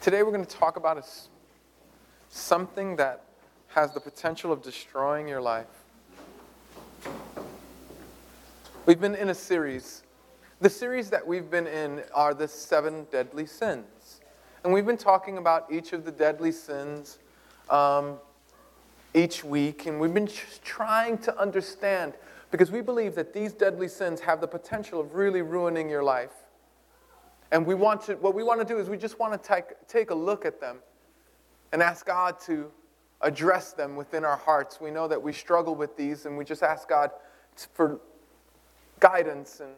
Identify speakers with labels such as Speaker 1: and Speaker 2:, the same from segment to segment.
Speaker 1: Today we're going to talk about something that has the potential of destroying your life. We've been in a series. The series that we've been in are the seven deadly sins. And we've been talking about each of the deadly sins um, each week. And we've been trying to understand because we believe that these deadly sins have the potential of really ruining your life. And we want to, what we want to do is we just want to take, take a look at them and ask God to address them within our hearts. We know that we struggle with these, and we just ask God for guidance and,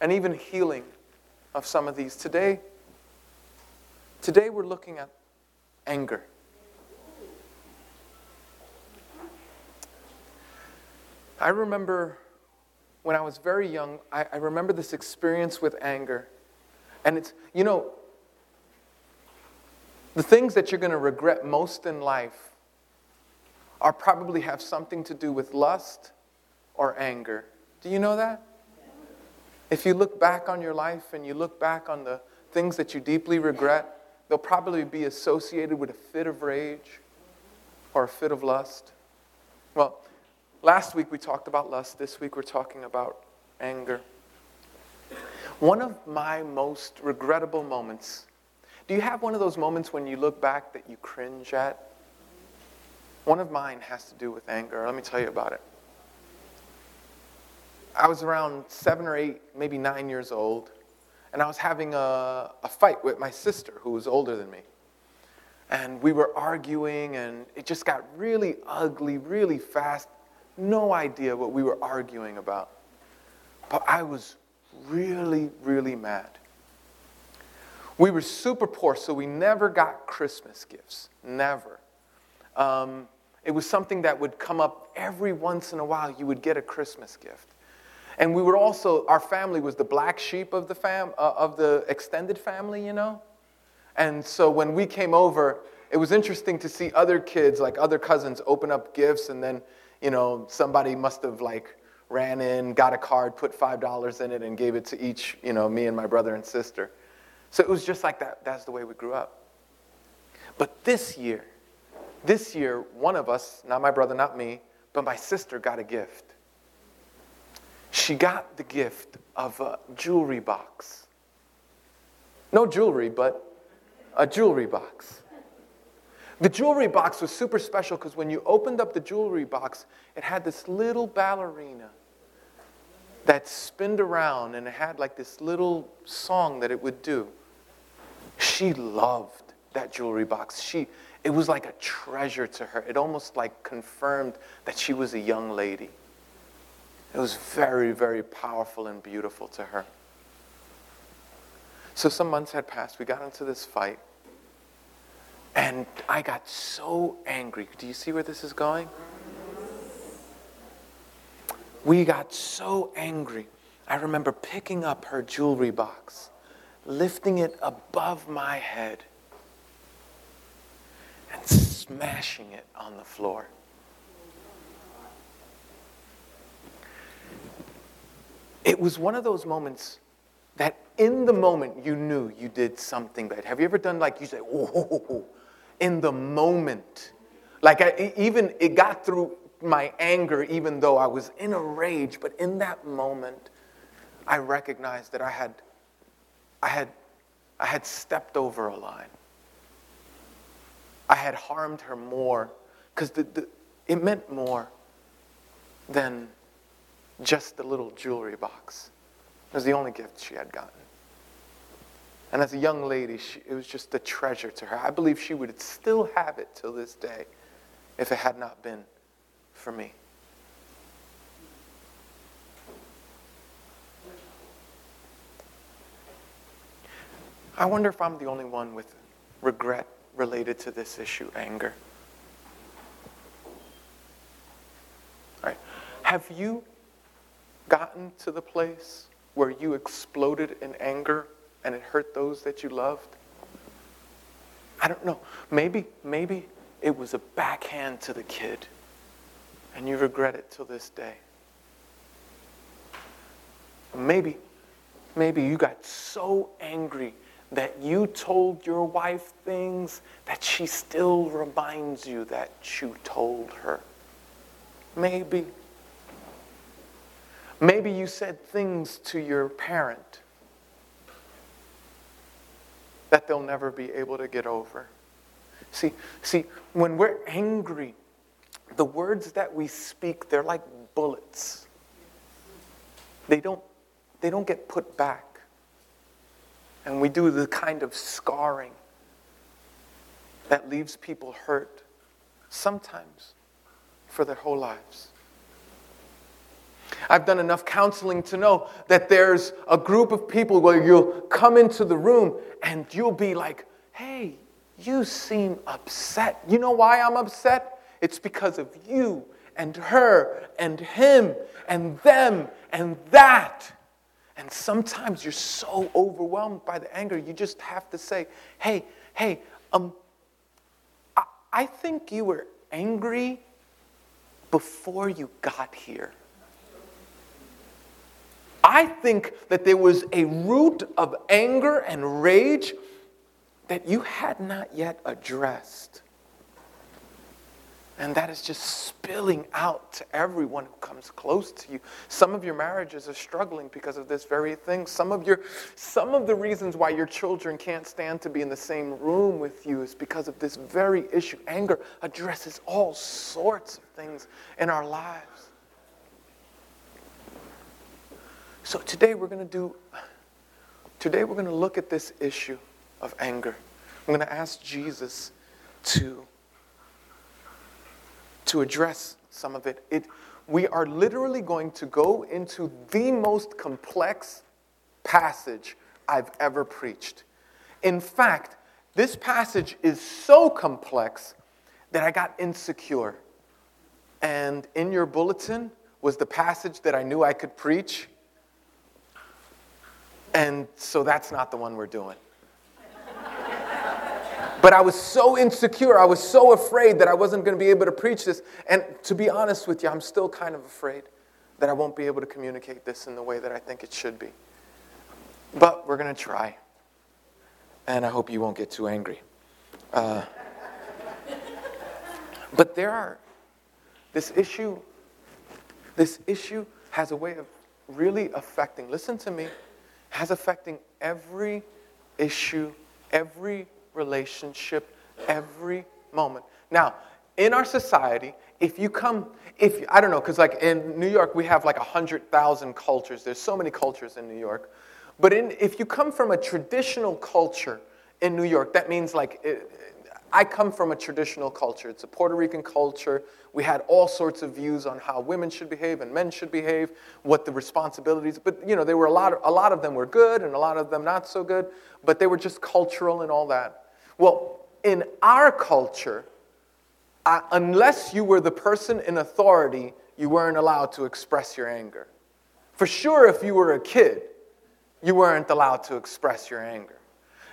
Speaker 1: and even healing of some of these. Today, today we're looking at anger. I remember when I was very young, I, I remember this experience with anger. And it's, you know, the things that you're going to regret most in life are probably have something to do with lust or anger. Do you know that? If you look back on your life and you look back on the things that you deeply regret, they'll probably be associated with a fit of rage or a fit of lust. Well, last week we talked about lust. This week we're talking about anger. One of my most regrettable moments do you have one of those moments when you look back that you cringe at? One of mine has to do with anger. Let me tell you about it. I was around seven or eight, maybe nine years old, and I was having a, a fight with my sister who was older than me. And we were arguing, and it just got really ugly really fast. No idea what we were arguing about. But I was really, really mad. We were super poor, so we never got Christmas gifts. Never. Um, it was something that would come up every once in a while. You would get a Christmas gift. And we were also, our family was the black sheep of the, fam, uh, of the extended family, you know? And so when we came over, it was interesting to see other kids, like other cousins, open up gifts, and then, you know, somebody must have like ran in, got a card, put $5 in it, and gave it to each, you know, me and my brother and sister. So it was just like that. That's the way we grew up. But this year, this year, one of us, not my brother, not me, but my sister got a gift. She got the gift of a jewelry box. No jewelry, but a jewelry box. The jewelry box was super special because when you opened up the jewelry box, it had this little ballerina that spinned around and it had like this little song that it would do. She loved that jewelry box. She, it was like a treasure to her. It almost like confirmed that she was a young lady. It was very, very powerful and beautiful to her. So some months had passed. We got into this fight. And I got so angry. Do you see where this is going? We got so angry. I remember picking up her jewelry box lifting it above my head and smashing it on the floor. It was one of those moments that in the moment you knew you did something bad. Have you ever done like you say, in the moment? Like I, even it got through my anger, even though I was in a rage, but in that moment, I recognized that I had I had, I had stepped over a line. I had harmed her more because it meant more than just the little jewelry box. It was the only gift she had gotten. And as a young lady, she, it was just a treasure to her. I believe she would still have it till this day if it had not been for me. I wonder if I'm the only one with regret related to this issue anger. Right. Have you gotten to the place where you exploded in anger and it hurt those that you loved? I don't know. Maybe, maybe it was a backhand to the kid and you regret it till this day. Maybe, maybe you got so angry that you told your wife things that she still reminds you that you told her? Maybe. Maybe you said things to your parent that they'll never be able to get over. See, see, when we're angry, the words that we speak, they're like bullets. They don't, they don't get put back. And we do the kind of scarring that leaves people hurt, sometimes for their whole lives. I've done enough counseling to know that there's a group of people where you'll come into the room and you'll be like, hey, you seem upset. You know why I'm upset? It's because of you and her and him and them and that. And sometimes you're so overwhelmed by the anger, you just have to say, hey, hey, um, I, I think you were angry before you got here. I think that there was a root of anger and rage that you had not yet addressed. And that is just spilling out to everyone who comes close to you. Some of your marriages are struggling because of this very thing. Some of your some of the reasons why your children can't stand to be in the same room with you is because of this very issue. Anger addresses all sorts of things in our lives. So today we're going to do today we're going to look at this issue of anger. I'm going to ask Jesus to to address some of it. it. We are literally going to go into the most complex passage I've ever preached. In fact, this passage is so complex that I got insecure. And in your bulletin was the passage that I knew I could preach. And so that's not the one we're doing. But I was so insecure, I was so afraid that I wasn't going to be able to preach this. And to be honest with you, I'm still kind of afraid that I won't be able to communicate this in the way that I think it should be. But we're going to try. And I hope you won't get too angry. Uh, but there are, this issue, this issue has a way of really affecting, listen to me, has affecting every issue, every relationship every moment. Now, in our society, if you come, if I don't know, because like in New York, we have like 100,000 cultures. There's so many cultures in New York. But in, if you come from a traditional culture in New York, that means like I come from a traditional culture. It's a Puerto Rican culture. We had all sorts of views on how women should behave and men should behave, what the responsibilities. But you know, there were a lot. Of, a lot of them were good, and a lot of them not so good. But they were just cultural and all that. Well, in our culture, uh, unless you were the person in authority, you weren't allowed to express your anger. For sure, if you were a kid, you weren't allowed to express your anger.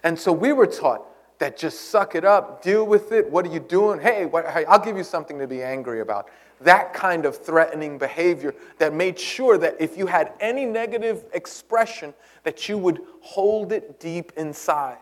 Speaker 1: And so we were taught that just suck it up, deal with it. What are you doing? Hey, what, hey, I'll give you something to be angry about. That kind of threatening behavior that made sure that if you had any negative expression, that you would hold it deep inside.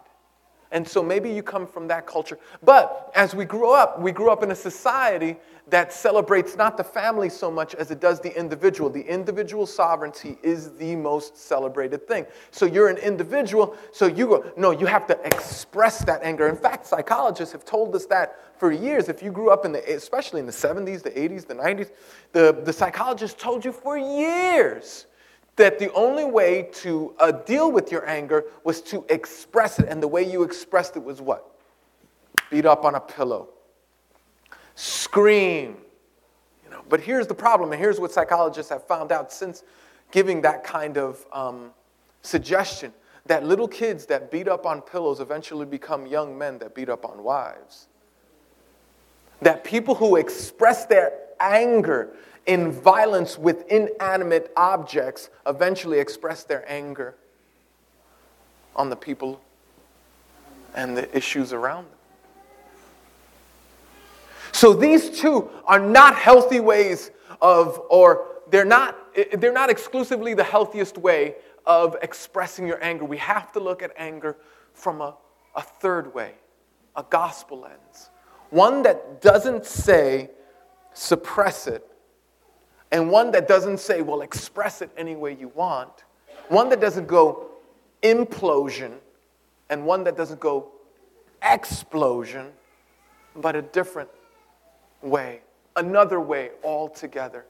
Speaker 1: And so maybe you come from that culture. But as we grew up, we grew up in a society that celebrates not the family so much as it does the individual. The individual sovereignty is the most celebrated thing. So you're an individual, so you go, no, you have to express that anger. In fact, psychologists have told us that for years. If you grew up in the, especially in the 70s, the 80s, the 90s, the, the psychologists told you for years that the only way to uh, deal with your anger was to express it. And the way you expressed it was what? Beat up on a pillow scream. You know, but here's the problem, and here's what psychologists have found out since giving that kind of um, suggestion that little kids that beat up on pillows eventually become young men that beat up on wives. That people who express their anger in violence with inanimate objects eventually express their anger on the people and the issues around them. So these two are not healthy ways of, or they're not, they're not exclusively the healthiest way of expressing your anger. We have to look at anger from a, a third way, a gospel lens. One that doesn't say suppress it, and one that doesn't say, well, express it any way you want. One that doesn't go implosion, and one that doesn't go explosion, but a different way, another way altogether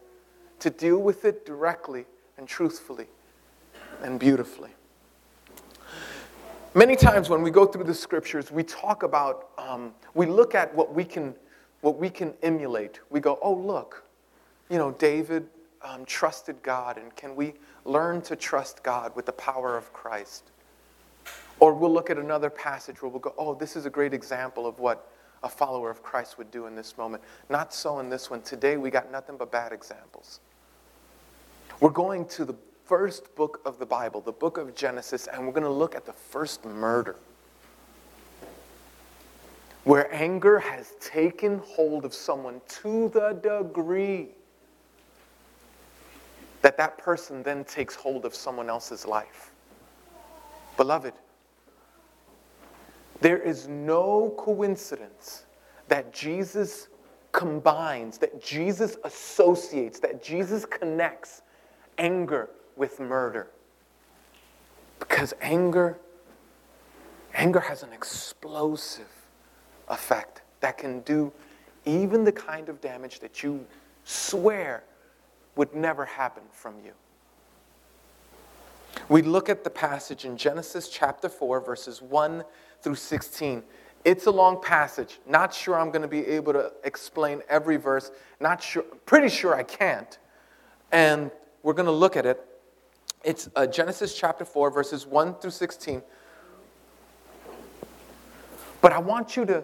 Speaker 1: to deal with it directly and truthfully and beautifully. Many times when we go through the scriptures, we talk about, um, we look at what we can, what we can emulate. We go, oh, look, you know, David um, trusted God, and can we learn to trust God with the power of Christ? Or we'll look at another passage where we'll go, oh, this is a great example of what a follower of Christ would do in this moment. Not so in this one. Today we got nothing but bad examples. We're going to the first book of the Bible, the book of Genesis, and we're going to look at the first murder. Where anger has taken hold of someone to the degree that that person then takes hold of someone else's life. Beloved, there is no coincidence that Jesus combines, that Jesus associates, that Jesus connects anger with murder. Because anger, anger has an explosive effect that can do even the kind of damage that you swear would never happen from you. We look at the passage in Genesis chapter 4, verses 1 through 16. It's a long passage. Not sure I'm going to be able to explain every verse. Not sure, pretty sure I can't. And we're going to look at it. It's uh, Genesis chapter 4, verses 1 through 16. But I want you to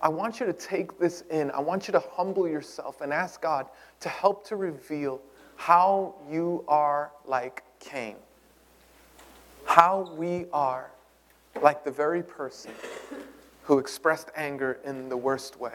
Speaker 1: I want you to take this in. I want you to humble yourself and ask God to help to reveal how you are like Cain. How we are like the very person who expressed anger in the worst way.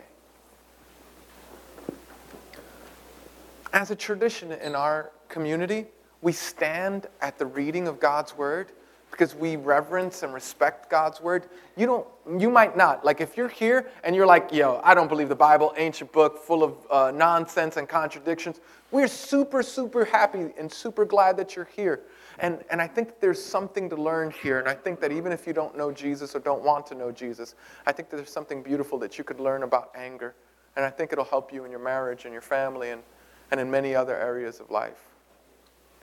Speaker 1: As a tradition in our community, we stand at the reading of God's word because we reverence and respect God's word. You don't you might not. Like if you're here and you're like, "Yo, I don't believe the Bible, ancient book full of uh, nonsense and contradictions." We're super super happy and super glad that you're here. And, and I think there's something to learn here. And I think that even if you don't know Jesus or don't want to know Jesus, I think that there's something beautiful that you could learn about anger. And I think it'll help you in your marriage and your family and, and in many other areas of life.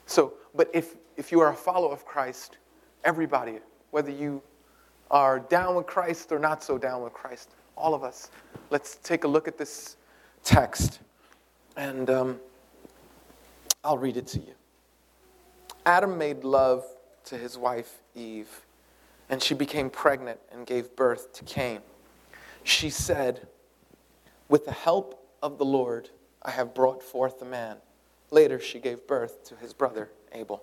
Speaker 1: So, but if, if you are a follower of Christ, everybody, whether you are down with Christ or not so down with Christ, all of us, let's take a look at this text. And um, I'll read it to you. Adam made love to his wife Eve, and she became pregnant and gave birth to Cain. She said, With the help of the Lord, I have brought forth a man. Later, she gave birth to his brother Abel.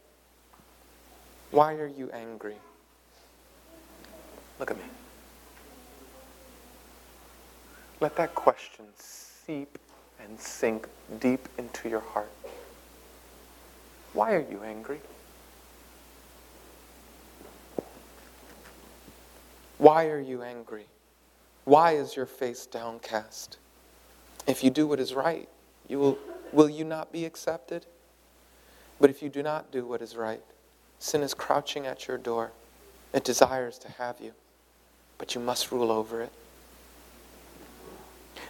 Speaker 1: Why are you angry? Look at me. Let that question seep and sink deep into your heart. Why are you angry? Why are you angry? Why is your face downcast? If you do what is right, you will, will you not be accepted? But if you do not do what is right, sin is crouching at your door. It desires to have you, but you must rule over it.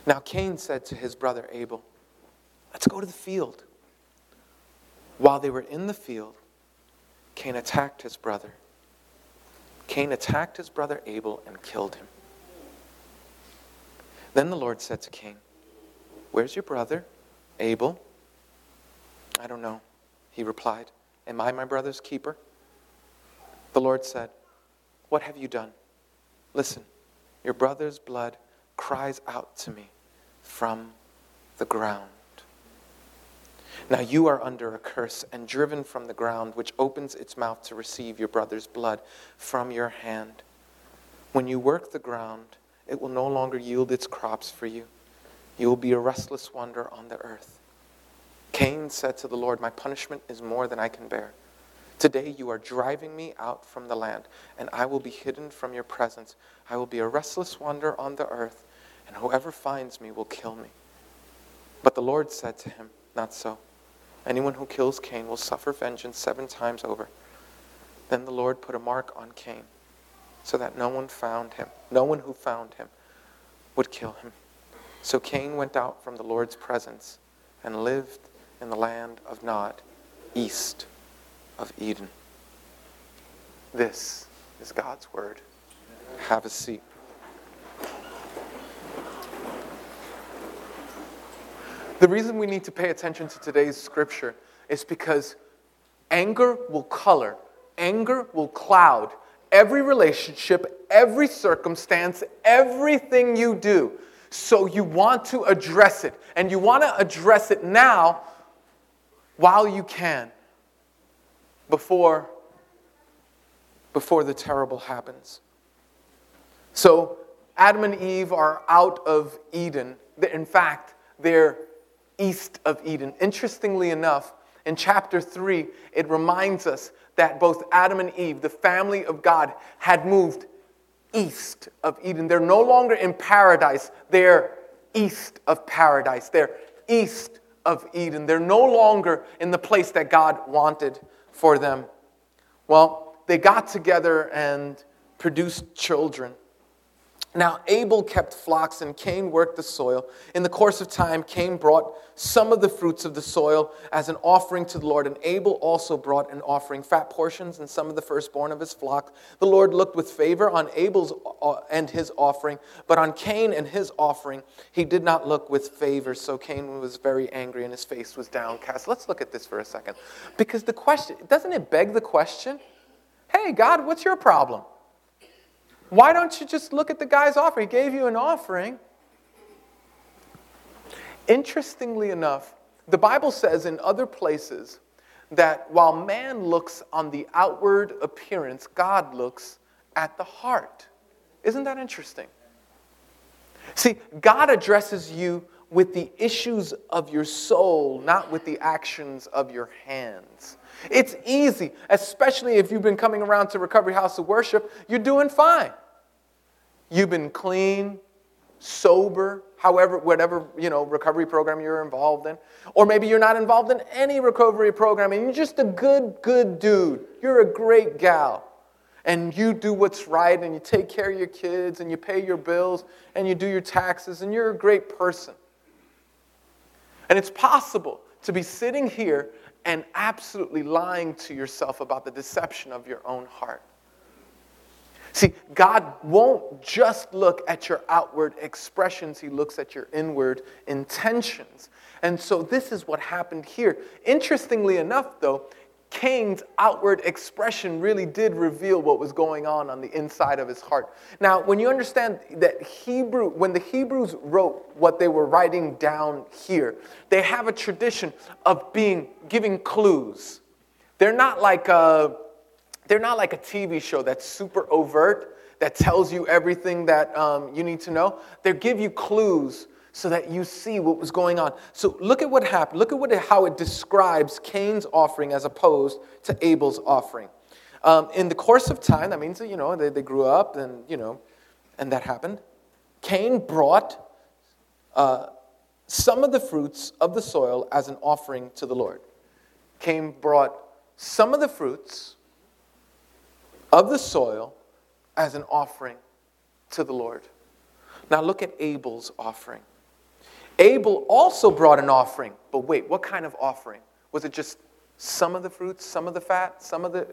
Speaker 1: Now Cain said to his brother Abel, Let's go to the field. While they were in the field, Cain attacked his brother. Cain attacked his brother Abel and killed him. Then the Lord said to Cain, Where's your brother, Abel? I don't know, he replied. Am I my brother's keeper? The Lord said, What have you done? Listen, your brother's blood cries out to me from the ground. Now you are under a curse and driven from the ground, which opens its mouth to receive your brother's blood from your hand. When you work the ground, it will no longer yield its crops for you. You will be a restless wonder on the earth. Cain said to the Lord, My punishment is more than I can bear. Today you are driving me out from the land, and I will be hidden from your presence. I will be a restless wonder on the earth, and whoever finds me will kill me. But the Lord said to him, Not so. Anyone who kills Cain will suffer vengeance seven times over. Then the Lord put a mark on Cain, so that no one found him, no one who found him would kill him. So Cain went out from the Lord's presence and lived in the land of Nod, east of Eden. This is God's word. Have a seat. The reason we need to pay attention to today's scripture is because anger will color, anger will cloud every relationship, every circumstance, everything you do. So you want to address it, and you want to address it now while you can before before the terrible happens. So Adam and Eve are out of Eden. In fact, they're east of Eden. Interestingly enough, in chapter 3, it reminds us that both Adam and Eve, the family of God, had moved east of Eden. They're no longer in paradise, they're east of paradise. They're east of Eden. They're no longer in the place that God wanted for them. Well, they got together and produced children. Now, Abel kept flocks and Cain worked the soil. In the course of time, Cain brought some of the fruits of the soil as an offering to the Lord, and Abel also brought an offering, fat portions and some of the firstborn of his flock. The Lord looked with favor on Abel's uh, and his offering, but on Cain and his offering, he did not look with favor. So Cain was very angry and his face was downcast. Let's look at this for a second. Because the question, doesn't it beg the question? Hey, God, what's your problem? Why don't you just look at the guy's offer? He gave you an offering. Interestingly enough, the Bible says in other places that while man looks on the outward appearance, God looks at the heart. Isn't that interesting? See, God addresses you with the issues of your soul, not with the actions of your hands. It's easy, especially if you've been coming around to Recovery House of Worship, you're doing fine. You've been clean, sober, however, whatever, you know, recovery program you're involved in. Or maybe you're not involved in any recovery program and you're just a good, good dude. You're a great gal. And you do what's right and you take care of your kids and you pay your bills and you do your taxes and you're a great person. And it's possible to be sitting here and absolutely lying to yourself about the deception of your own heart. See, God won't just look at your outward expressions, He looks at your inward intentions. And so this is what happened here. Interestingly enough, though, Cain's outward expression really did reveal what was going on on the inside of his heart. Now, when you understand that Hebrew, when the Hebrews wrote what they were writing down here, they have a tradition of being giving clues. They're not like a they're not like a TV show that's super overt, that tells you everything that um, you need to know. They give you clues so that you see what was going on. So look at what happened. Look at what, how it describes Cain's offering as opposed to Abel's offering. Um, in the course of time, that means you know, they, they grew up and, you know, and that happened. Cain brought uh, some of the fruits of the soil as an offering to the Lord. Cain brought some of the fruits of the soil as an offering to the Lord. Now look at Abel's offering. Abel also brought an offering, but wait, what kind of offering? Was it just some of the fruits, some of the fat, some of the.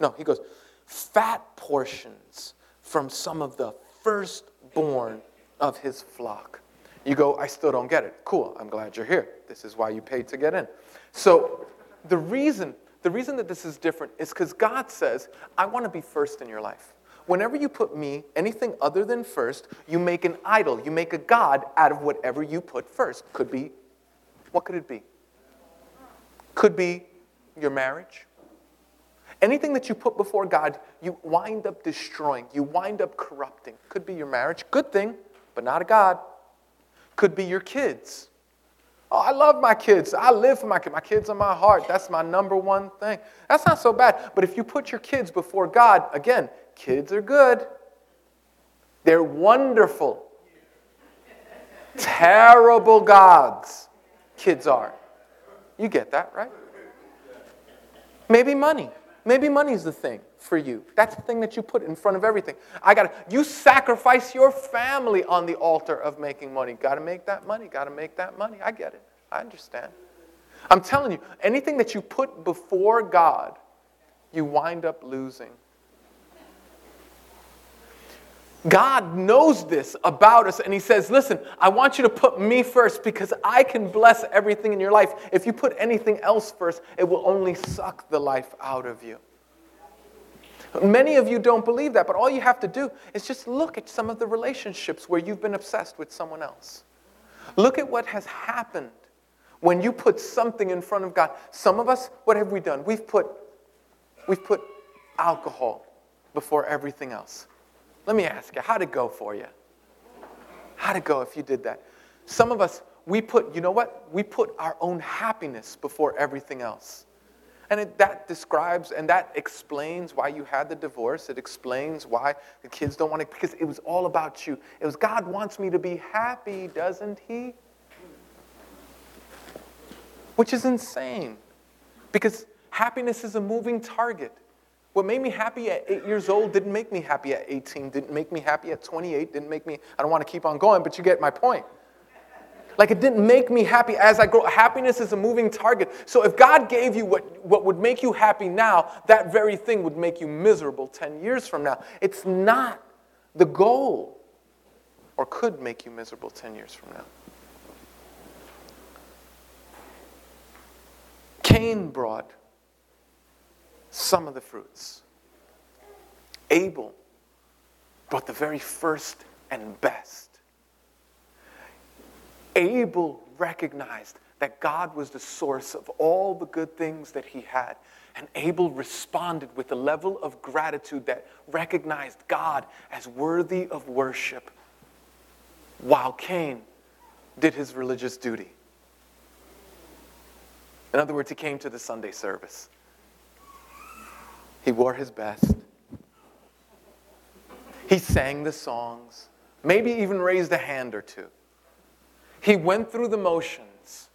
Speaker 1: No, he goes, fat portions from some of the firstborn of his flock. You go, I still don't get it. Cool, I'm glad you're here. This is why you paid to get in. So the reason the reason that this is different is because God says, I want to be first in your life. whenever you put me, anything other than first, you make an idol. You make a God out of whatever you put first. Could be, what could it be? Could be your marriage. Anything that you put before God, you wind up destroying. You wind up corrupting. Could be your marriage. Good thing, but not a God. Could be your kids. Oh, I love my kids. I live for my kids. My kids are my heart. That's my number one thing. That's not so bad. But if you put your kids before God, again, kids are good. They're wonderful. Terrible gods, kids are. You get that, right? Maybe money. Maybe money's the thing for you. That's the thing that you put in front of everything. I got to you sacrifice your family on the altar of making money. Got to make that money. Got to make that money. I get it. I understand. I'm telling you, anything that you put before God, you wind up losing. God knows this about us, and He says, Listen, I want you to put me first because I can bless everything in your life. If you put anything else first, it will only suck the life out of you. Many of you don't believe that, but all you have to do is just look at some of the relationships where you've been obsessed with someone else. Look at what has happened when you put something in front of God. Some of us, what have we done? We've put, we've put alcohol before everything else. Let me ask you, how'd it go for you? How'd it go if you did that? Some of us, we put, you know what? We put our own happiness before everything else. And it, that describes and that explains why you had the divorce. It explains why the kids don't want to, because it was all about you. It was God wants me to be happy, doesn't He? Which is insane because happiness is a moving target. What made me happy at eight years old didn't make me happy at 18, didn't make me happy at 28, didn't make me, I don't want to keep on going, but you get my point. Like it didn't make me happy as I grow. Happiness is a moving target. So if God gave you what, what would make you happy now, that very thing would make you miserable 10 years from now. It's not the goal, or could make you miserable 10 years from now. Cain brought some of the fruits. Abel brought the very first and best. Abel recognized that God was the source of all the good things that he had. And Abel responded with a level of gratitude that recognized God as worthy of worship, while Cain did his religious duty. In other words, he came to the Sunday service. He wore his best. He sang the songs, maybe even raised a hand or two. He went through the motions,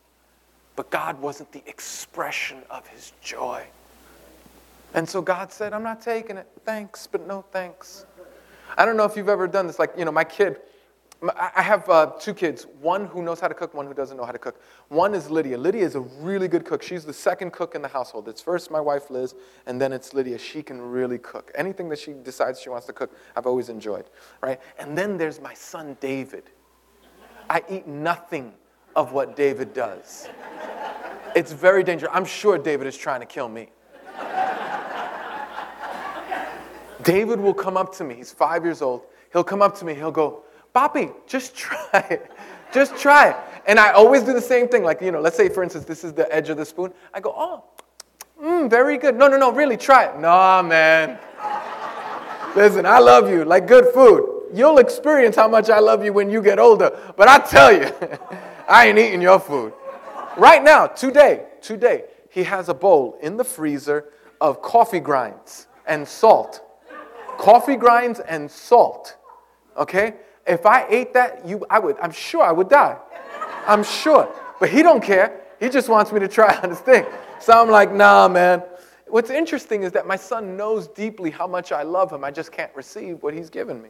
Speaker 1: but God wasn't the expression of his joy. And so God said, I'm not taking it. Thanks, but no thanks. I don't know if you've ever done this. Like, you know, my kid, I have uh, two kids, one who knows how to cook, one who doesn't know how to cook. One is Lydia. Lydia is a really good cook. She's the second cook in the household. It's first my wife Liz, and then it's Lydia. She can really cook. Anything that she decides she wants to cook, I've always enjoyed, right? And then there's my son David. I eat nothing of what David does. It's very dangerous. I'm sure David is trying to kill me. David will come up to me. He's five years old. He'll come up to me. He'll go, Papi, just try it. Just try it. And I always do the same thing. Like, you know, let's say, for instance, this is the edge of the spoon. I go, oh, mm, very good. No, no, no, really, try it. Nah, man. Listen, I love you like good food. You'll experience how much I love you when you get older. But I tell you, I ain't eating your food. Right now, today, today, he has a bowl in the freezer of coffee grinds and salt. Coffee grinds and salt. Okay? if I ate that, you, I would, I'm sure I would die. I'm sure. But he don't care. He just wants me to try on his thing. So I'm like, nah, man. What's interesting is that my son knows deeply how much I love him. I just can't receive what he's given me.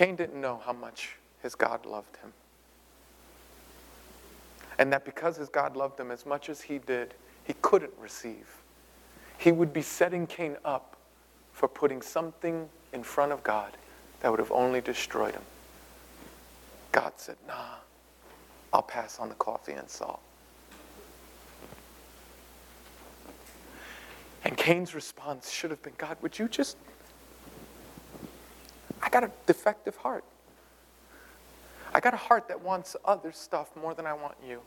Speaker 1: Cain didn't know how much his God loved him. And that because his God loved him as much as he did, he couldn't receive. He would be setting Cain up for putting something in front of God that would have only destroyed him. God said, Nah, I'll pass on the coffee and salt. And Cain's response should have been, God, would you just I got a defective heart. I got a heart that wants other stuff more than I want you.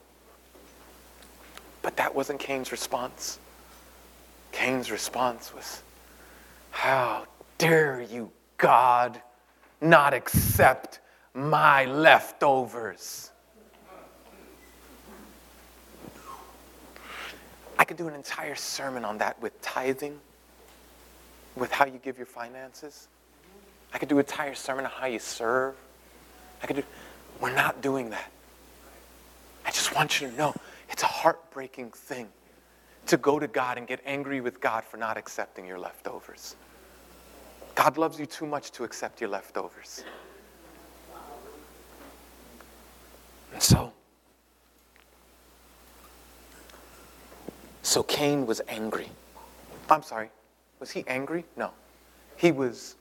Speaker 1: But that wasn't Cain's response. Cain's response was, How dare you, God, not accept my leftovers? I could do an entire sermon on that with tithing, with how you give your finances. I could do an entire sermon on how you serve. I could do, we're not doing that. I just want you to know it's a heartbreaking thing to go to God and get angry with God for not accepting your leftovers. God loves you too much to accept your leftovers. And so, so Cain was angry. I'm sorry, was he angry? No. He was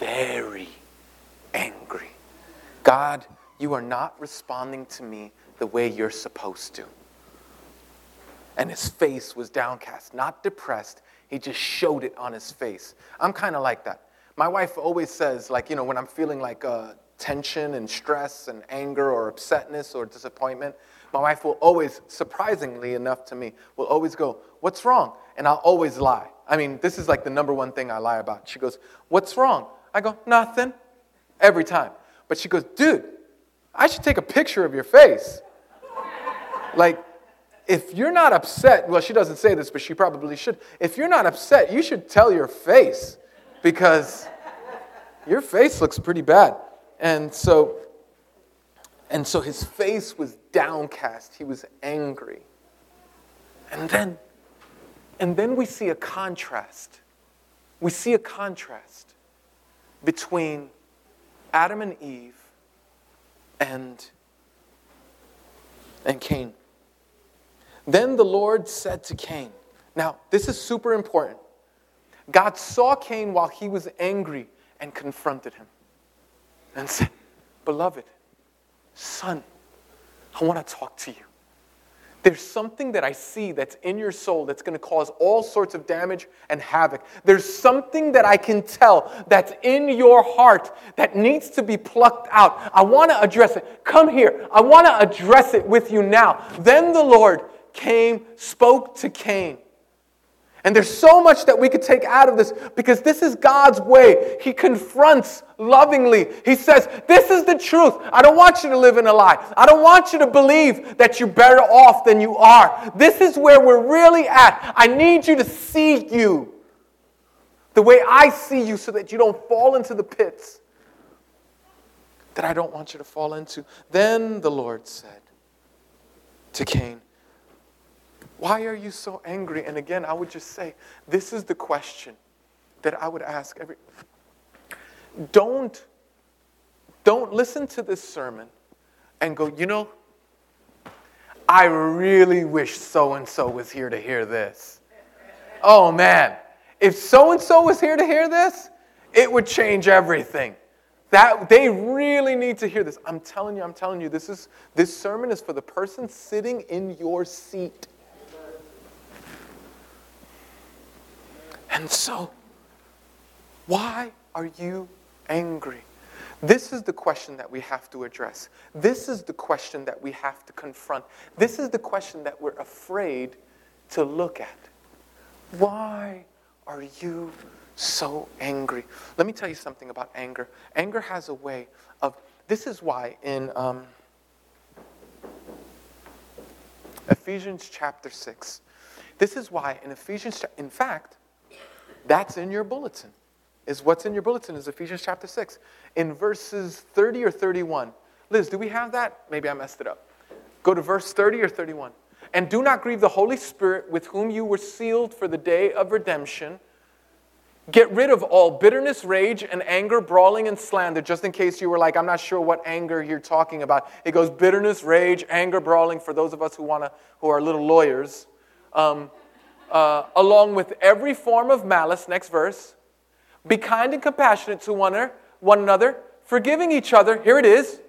Speaker 1: very angry. God, you are not responding to me the way you're supposed to. And his face was downcast, not depressed. He just showed it on his face. I'm kind of like that. My wife always says, like, you know, when I'm feeling like uh, tension and stress and anger or upsetness or disappointment, my wife will always, surprisingly enough to me, will always go, What's wrong? And I'll always lie. I mean, this is like the number one thing I lie about. She goes, What's wrong? I go, Nothing. Every time. But she goes, Dude, I should take a picture of your face. like, if you're not upset, well, she doesn't say this, but she probably should. If you're not upset, you should tell your face because your face looks pretty bad. And so, and so his face was downcast. He was angry. And then, and then we see a contrast. We see a contrast between Adam and Eve and, and Cain. Then the Lord said to Cain, now this is super important. God saw Cain while he was angry and confronted him and said, Beloved, son, I want to talk to you. There's something that I see that's in your soul that's going to cause all sorts of damage and havoc. There's something that I can tell that's in your heart that needs to be plucked out. I want to address it. Come here. I want to address it with you now. Then the Lord came, spoke to Cain. And there's so much that we could take out of this because this is God's way. He confronts lovingly. He says, This is the truth. I don't want you to live in a lie. I don't want you to believe that you're better off than you are. This is where we're really at. I need you to see you the way I see you so that you don't fall into the pits that I don't want you to fall into. Then the Lord said to Cain, why are you so angry? And again, I would just say, this is the question that I would ask every. Don't, don't listen to this sermon and go, you know, I really wish so and so was here to hear this. Oh man, if so and so was here to hear this, it would change everything. That they really need to hear this. I'm telling you, I'm telling you, this is this sermon is for the person sitting in your seat. And so, why are you angry? This is the question that we have to address. This is the question that we have to confront. This is the question that we're afraid to look at. Why are you so angry? Let me tell you something about anger. Anger has a way of, this is why in um, Ephesians chapter 6, this is why in Ephesians, in fact, that's in your bulletin. Is what's in your bulletin is Ephesians chapter 6. In verses 30 or 31. Liz, do we have that? Maybe I messed it up. Go to verse 30 or 31. And do not grieve the Holy Spirit with whom you were sealed for the day of redemption. Get rid of all bitterness, rage, and anger, brawling, and slander. Just in case you were like, I'm not sure what anger you're talking about. It goes bitterness, rage, anger, brawling. For those of us who wanna, who are little lawyers, um, uh, along with every form of malice. Next verse. Be kind and compassionate to one, one another, forgiving each other. Here it is.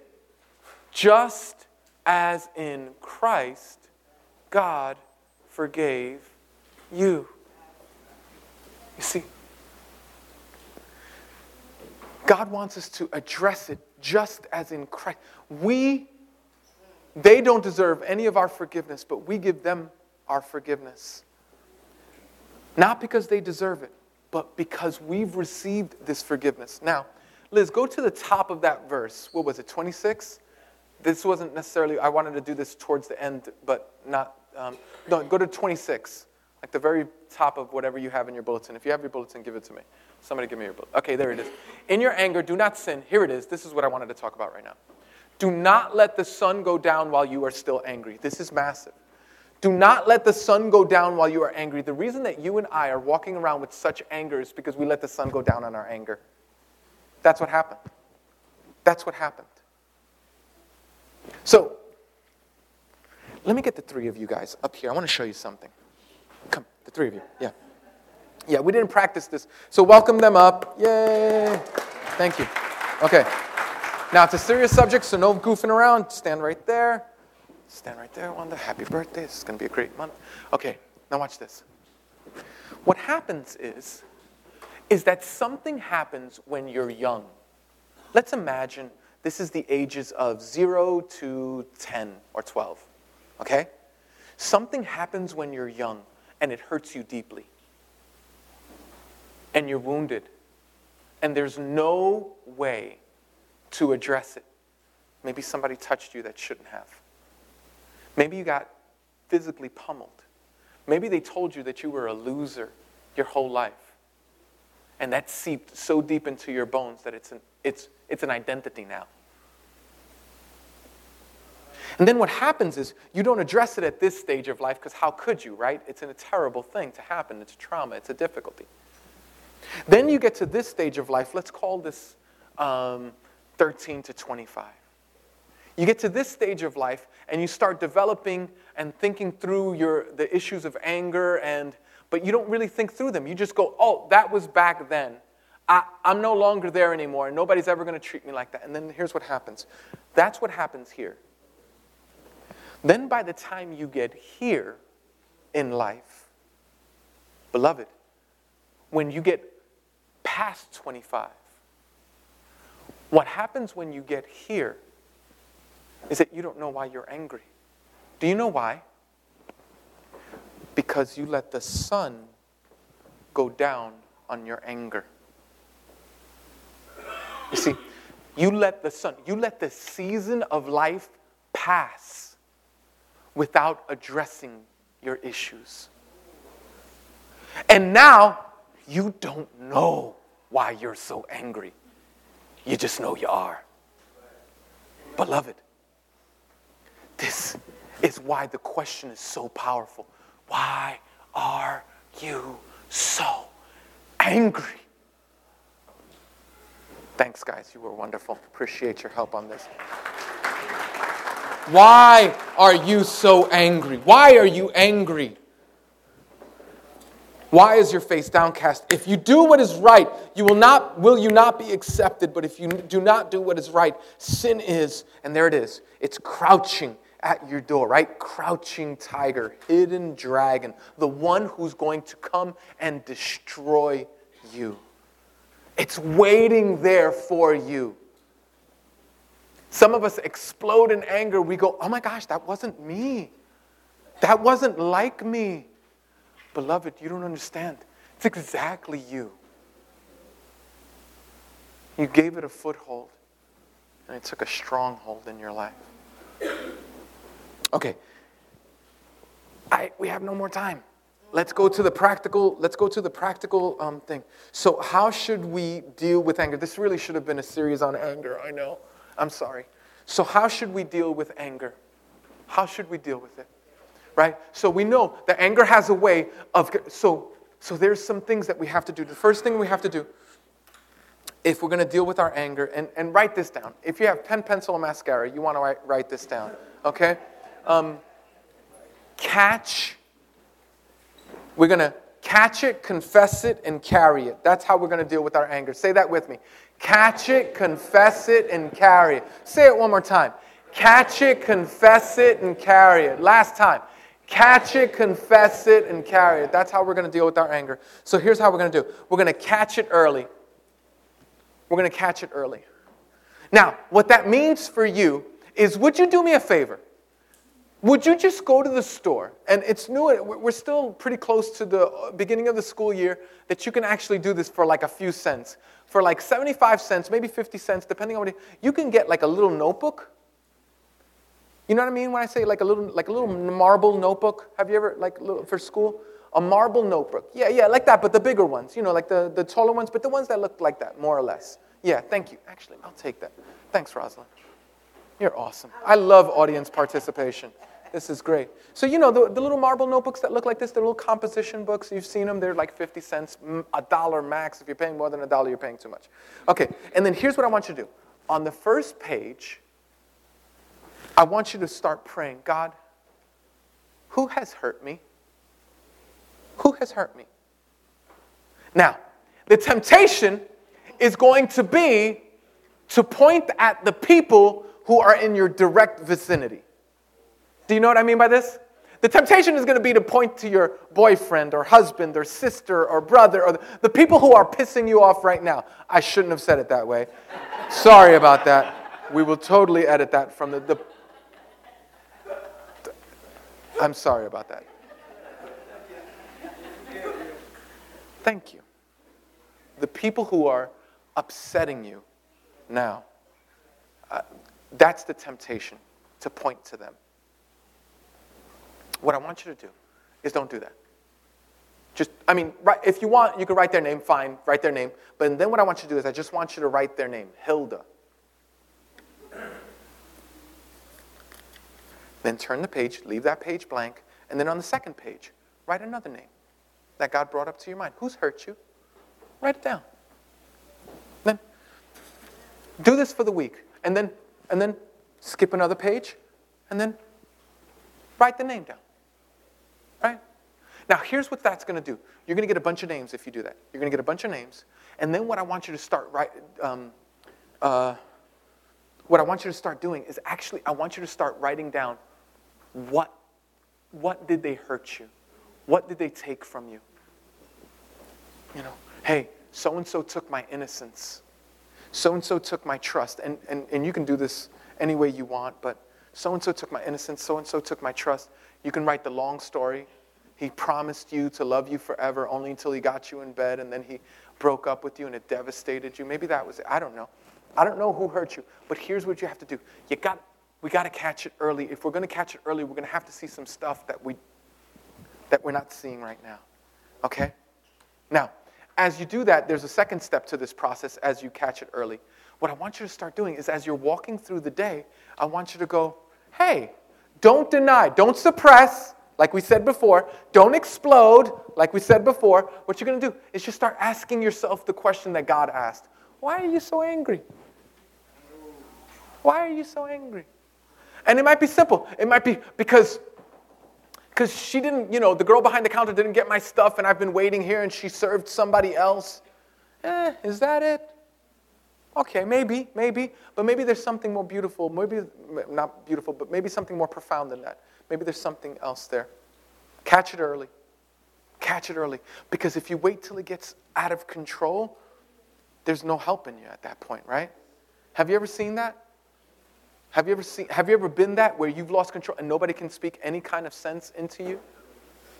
Speaker 1: Just as in Christ, God forgave you. You see, God wants us to address it just as in Christ. We, they don't deserve any of our forgiveness, but we give them our forgiveness. Not because they deserve it, but because we've received this forgiveness. Now, Liz, go to the top of that verse. What was it, 26? This wasn't necessarily, I wanted to do this towards the end, but not, um, no, go to 26, like the very top of whatever you have in your bulletin. If you have your bulletin, give it to me. Somebody give me your bulletin. Okay, there it is. In your anger, do not sin. Here it is. This is what I wanted to talk about right now. Do not let the sun go down while you are still angry. This is massive. Do not let the sun go down while you are angry. The reason that you and I are walking around with such anger is because we let the sun go down on our anger. That's what happened. That's what happened. So, let me get the three of you guys up here. I want to show you something. Come, the three of you. Yeah. Yeah, we didn't practice this. So, welcome them up. Yay. Thank you. Okay. Now, it's a serious subject, so no goofing around. Stand right there. Stand right there, Wanda. Happy birthday. This is going to be a great month. Okay, now watch this. What happens is, is that something happens when you're young. Let's imagine this is the ages of 0 to 10 or 12. Okay? Something happens when you're young and it hurts you deeply. And you're wounded. And there's no way to address it. Maybe somebody touched you that shouldn't have. Maybe you got physically pummeled. Maybe they told you that you were a loser your whole life. And that seeped so deep into your bones that it's an, it's, it's an identity now. And then what happens is you don't address it at this stage of life because how could you, right? It's a terrible thing to happen. It's a trauma, it's a difficulty. Then you get to this stage of life, let's call this um, 13 to 25. You get to this stage of life and you start developing and thinking through your, the issues of anger, and, but you don't really think through them. You just go, oh, that was back then. I, I'm no longer there anymore. and Nobody's ever going to treat me like that. And then here's what happens that's what happens here. Then by the time you get here in life, beloved, when you get past 25, what happens when you get here is that you don't know why you're angry. Do you know why? Because you let the sun go down on your anger. You see, you let the sun, you let the season of life pass without addressing your issues. And now you don't know why you're so angry. You just know you are. Beloved, this is why the question is so powerful. Why are you so angry? Thanks, guys. You were wonderful. Appreciate your help on this. Why are you so angry? Why are you angry? Why is your face downcast? If you do what is right, you will not will you not be accepted, but if you do not do what is right, sin is, and there it is. It's crouching at your door, right? Crouching tiger, hidden dragon, the one who's going to come and destroy you. It's waiting there for you. Some of us explode in anger. We go, oh my gosh, that wasn't me. That wasn't like me. Beloved, you don't understand. It's exactly you. You gave it a foothold, and it took a stronghold in your life. Okay. I, we have no more time. Let's go to the practical. Let's go to the practical um, thing. So, how should we deal with anger? This really should have been a series on anger. I know. I'm sorry. So, how should we deal with anger? How should we deal with it? Right? So, we know that anger has a way of. So, so there's some things that we have to do. The first thing we have to do, if we're going to deal with our anger, and, and write this down. If you have pen, pencil, and mascara, you want to write, write this down. Okay? Um, catch. We're going to catch it, confess it, and carry it. That's how we're going to deal with our anger. Say that with me. Catch it, confess it, and carry it. Say it one more time. Catch it, confess it, and carry it. Last time. Catch it, confess it, and carry it. That's how we're going to deal with our anger. So here's how we're going to do we're going to catch it early. We're going to catch it early. Now, what that means for you is would you do me a favor? Would you just go to the store? And it's new, we're still pretty close to the uh, beginning of the school year that you can actually do this for like a few cents. For like 75 cents, maybe 50 cents, depending on what you can get like a little notebook. You know what I mean when I say like a little like a little marble notebook? Have you ever like for school? A marble notebook. Yeah, yeah, like that, but the bigger ones, you know, like the, the taller ones, but the ones that look like that, more or less. Yeah, thank you. Actually, I'll take that. Thanks, Rosalind. You're awesome. I love audience participation. This is great. So, you know, the, the little marble notebooks that look like this, the little composition books, you've seen them. They're like 50 cents, a dollar max. If you're paying more than a dollar, you're paying too much. Okay, and then here's what I want you to do. On the first page, I want you to start praying God, who has hurt me? Who has hurt me? Now, the temptation is going to be to point at the people who are in your direct vicinity. Do you know what I mean by this? The temptation is going to be to point to your boyfriend or husband or sister or brother or the people who are pissing you off right now. I shouldn't have said it that way. Sorry about that. We will totally edit that from the, the. I'm sorry about that. Thank you. The people who are upsetting you now, uh, that's the temptation to point to them. What I want you to do is don't do that. Just, I mean, if you want, you can write their name, fine, write their name. But then what I want you to do is I just want you to write their name, Hilda. Then turn the page, leave that page blank, and then on the second page, write another name that God brought up to your mind. Who's hurt you? Write it down. Then do this for the week, and then and then skip another page, and then write the name down. Right? Now, here's what that's going to do. You're going to get a bunch of names if you do that. You're going to get a bunch of names. And then what I want you to start right, um, uh, what I want you to start doing is actually, I want you to start writing down what, what did they hurt you? What did they take from you? You know, hey, so and so took my innocence. So and so took my trust. And, and, and you can do this any way you want, but so and so took my innocence. So and so took my trust. You can write the long story. He promised you to love you forever only until he got you in bed and then he broke up with you and it devastated you. Maybe that was it. I don't know. I don't know who hurt you, but here's what you have to do. You got we got to catch it early. If we're going to catch it early, we're going to have to see some stuff that we that we're not seeing right now. Okay? Now, as you do that, there's a second step to this process as you catch it early. What I want you to start doing is as you're walking through the day, I want you to go, "Hey, don't deny, don't suppress, like we said before. Don't explode, like we said before. What you're going to do is just start asking yourself the question that God asked Why are you so angry? Why are you so angry? And it might be simple. It might be because because she didn't, you know, the girl behind the counter didn't get my stuff and I've been waiting here and she served somebody else. Eh, is that it? Okay, maybe, maybe, but maybe there's something more beautiful, maybe not beautiful, but maybe something more profound than that. Maybe there's something else there. Catch it early. Catch it early. Because if you wait till it gets out of control, there's no helping you at that point, right? Have you ever seen that? Have you ever seen have you ever been that where you've lost control and nobody can speak any kind of sense into you?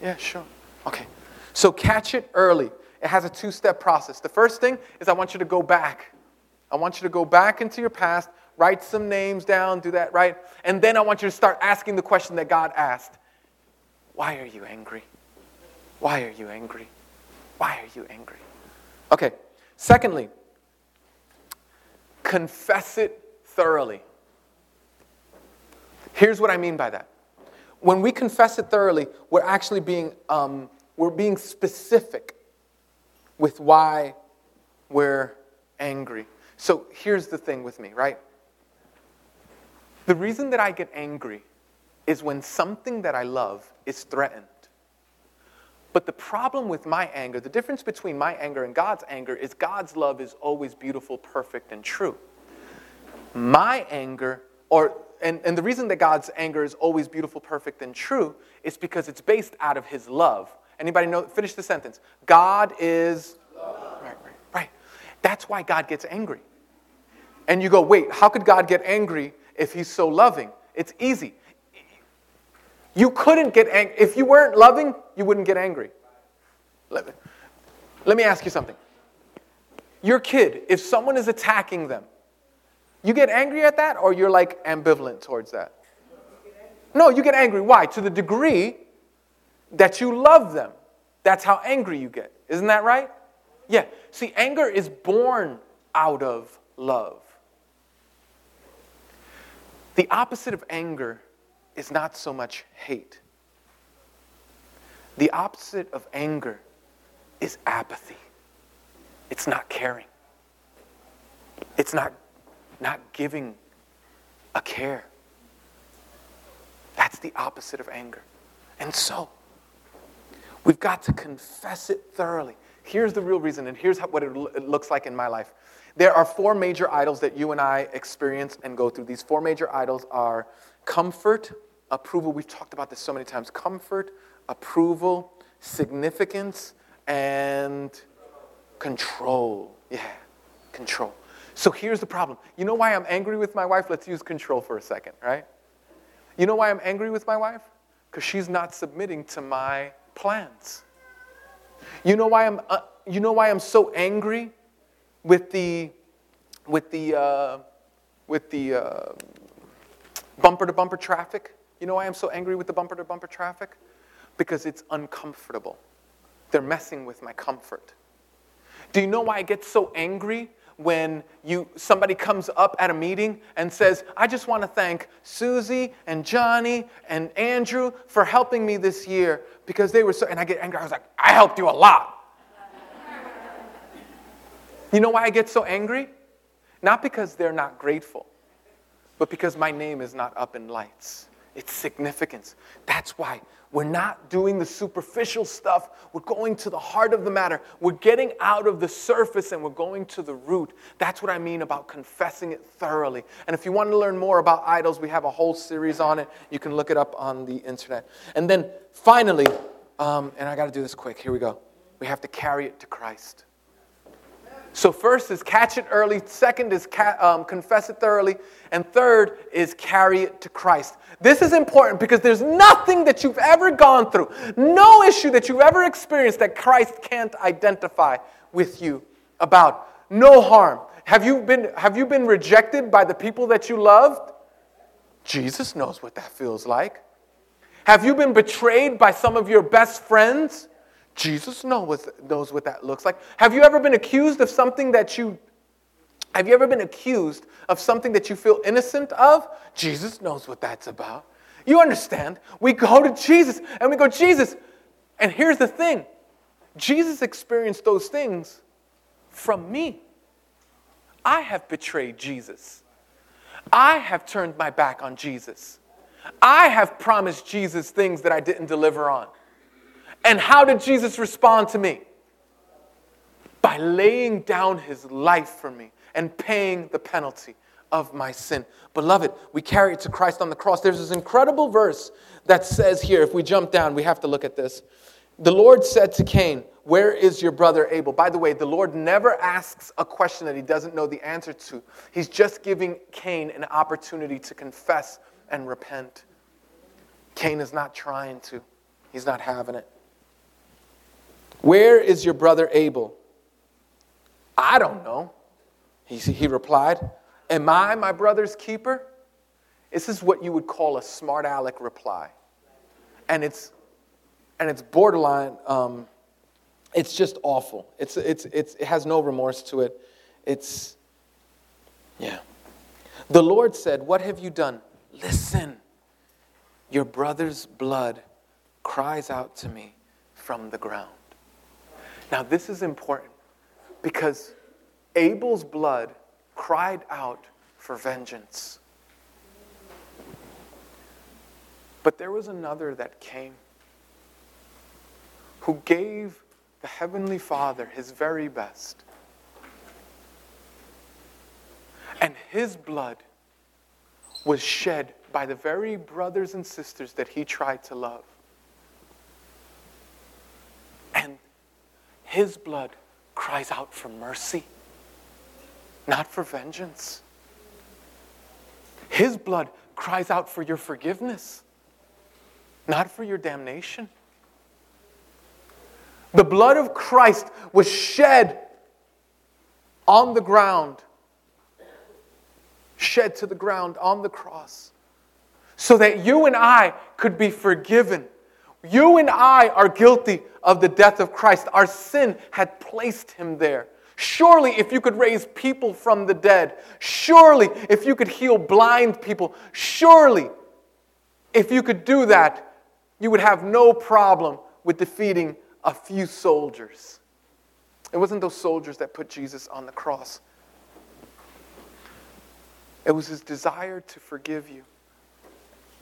Speaker 1: Yeah, sure. Okay. So catch it early. It has a two-step process. The first thing is I want you to go back I want you to go back into your past, write some names down, do that, right? And then I want you to start asking the question that God asked Why are you angry? Why are you angry? Why are you angry? Okay, secondly, confess it thoroughly. Here's what I mean by that. When we confess it thoroughly, we're actually being, um, we're being specific with why we're angry. So here's the thing with me, right? The reason that I get angry is when something that I love is threatened. But the problem with my anger, the difference between my anger and God's anger, is God's love is always beautiful, perfect, and true. My anger, or and, and the reason that God's anger is always beautiful, perfect, and true is because it's based out of his love. Anybody know? Finish the sentence. God is. Right, right, right. That's why God gets angry. And you go, wait, how could God get angry if he's so loving? It's easy. You couldn't get angry. If you weren't loving, you wouldn't get angry. Let me, let me ask you something. Your kid, if someone is attacking them, you get angry at that or you're like ambivalent towards that? No, you get angry. Why? To the degree that you love them. That's how angry you get. Isn't that right? Yeah. See, anger is born out of love. The opposite of anger is not so much hate. The opposite of anger is apathy. It's not caring. It's not, not giving a care. That's the opposite of anger. And so, we've got to confess it thoroughly. Here's the real reason, and here's how, what it, it looks like in my life. There are four major idols that you and I experience and go through. These four major idols are comfort, approval. We've talked about this so many times comfort, approval, significance, and control. Yeah, control. So here's the problem. You know why I'm angry with my wife? Let's use control for a second, right? You know why I'm angry with my wife? Because she's not submitting to my plans. You know why I'm, uh, you know why I'm so angry with the, with the, uh, with the uh, bumper to bumper traffic? You know why I'm so angry with the bumper to bumper traffic? Because it's uncomfortable. They're messing with my comfort. Do you know why I get so angry when you, somebody comes up at a meeting and says, I just want to thank Susie and Johnny and Andrew for helping me this year because they were so, and I get angry. I was like, I helped you a lot. You know why I get so angry? Not because they're not grateful, but because my name is not up in lights. It's significance. That's why we're not doing the superficial stuff. We're going to the heart of the matter. We're getting out of the surface and we're going to the root. That's what I mean about confessing it thoroughly. And if you want to learn more about idols, we have a whole series on it. You can look it up on the internet. And then finally, um, and I got to do this quick. Here we go. We have to carry it to Christ. So, first is catch it early, second is ca- um, confess it thoroughly, and third is carry it to Christ. This is important because there's nothing that you've ever gone through, no issue that you've ever experienced that Christ can't identify with you about. No harm. Have you been, have you been rejected by the people that you loved? Jesus knows what that feels like. Have you been betrayed by some of your best friends? Jesus knows, what that looks like. Have you ever been accused of something that you have you ever been accused of something that you feel innocent of? Jesus knows what that's about. You understand? We go to Jesus and we go, Jesus. And here's the thing Jesus experienced those things from me. I have betrayed Jesus. I have turned my back on Jesus. I have promised Jesus things that I didn't deliver on. And how did Jesus respond to me? By laying down his life for me and paying the penalty of my sin. Beloved, we carry it to Christ on the cross. There's this incredible verse that says here, if we jump down, we have to look at this. The Lord said to Cain, Where is your brother Abel? By the way, the Lord never asks a question that he doesn't know the answer to. He's just giving Cain an opportunity to confess and repent. Cain is not trying to, he's not having it. Where is your brother Abel? I don't know. He, he replied, Am I my brother's keeper? This is what you would call a smart aleck reply. And it's, and it's borderline, um, it's just awful. It's, it's, it's, it has no remorse to it. It's, yeah. The Lord said, What have you done? Listen, your brother's blood cries out to me from the ground. Now, this is important because Abel's blood cried out for vengeance. But there was another that came who gave the Heavenly Father his very best. And his blood was shed by the very brothers and sisters that he tried to love. And his blood cries out for mercy, not for vengeance. His blood cries out for your forgiveness, not for your damnation. The blood of Christ was shed on the ground, shed to the ground on the cross, so that you and I could be forgiven. You and I are guilty of the death of Christ. Our sin had placed him there. Surely, if you could raise people from the dead, surely, if you could heal blind people, surely, if you could do that, you would have no problem with defeating a few soldiers. It wasn't those soldiers that put Jesus on the cross, it was his desire to forgive you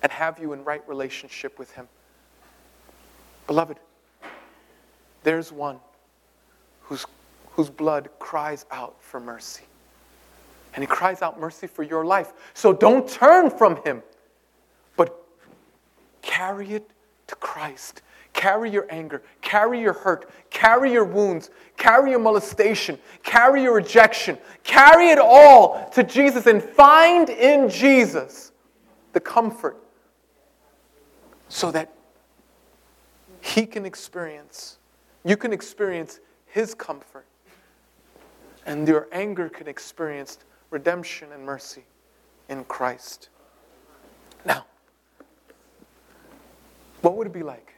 Speaker 1: and have you in right relationship with him. Beloved, there's one whose, whose blood cries out for mercy. And he cries out mercy for your life. So don't turn from him, but carry it to Christ Carry your anger, carry your hurt, carry your wounds, carry your molestation, carry your rejection, carry it all to Jesus and find in Jesus the comfort so that He can experience, you can experience His comfort, and your anger can experience redemption and mercy in Christ. Now, what would it be like?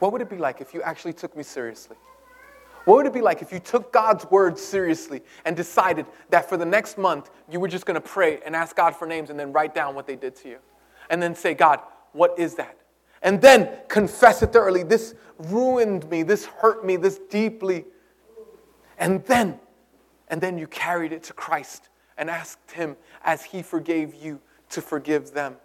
Speaker 1: What would it be like if you actually took me seriously? What would it be like if you took God's word seriously and decided that for the next month you were just going to pray and ask God for names and then write down what they did to you? And then say, God, what is that? And then confess it thoroughly. This ruined me. This hurt me. This deeply. And then, and then you carried it to Christ and asked Him as He forgave you to forgive them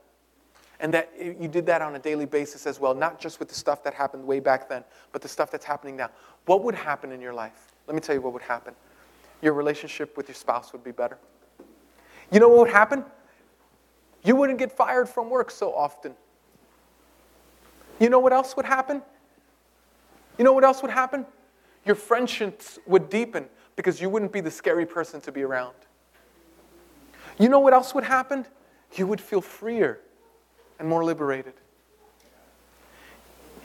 Speaker 1: and that you did that on a daily basis as well, not just with the stuff that happened way back then, but the stuff that's happening now, what would happen in your life? Let me tell you what would happen. Your relationship with your spouse would be better. You know what would happen? You wouldn't get fired from work so often. You know what else would happen? You know what else would happen? Your friendships would deepen because you wouldn't be the scary person to be around. You know what else would happen? You would feel freer and more liberated.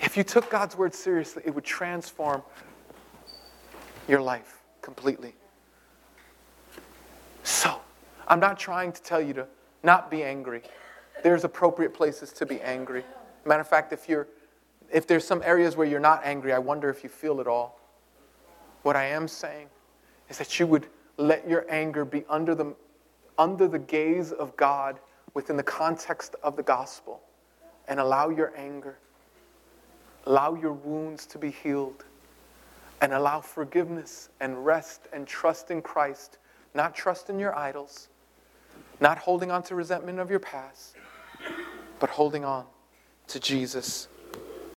Speaker 1: If you took God's word seriously, it would transform your life completely. So, I'm not trying to tell you to not be angry. There's appropriate places to be angry. Matter of fact, if you're if there's some areas where you're not angry, I wonder if you feel it all. What I am saying is that you would let your anger be under the, under the gaze of God within the context of the gospel and allow your anger, allow your wounds to be healed, and allow forgiveness and rest and trust in Christ, not trust in your idols, not holding on to resentment of your past, but holding on to Jesus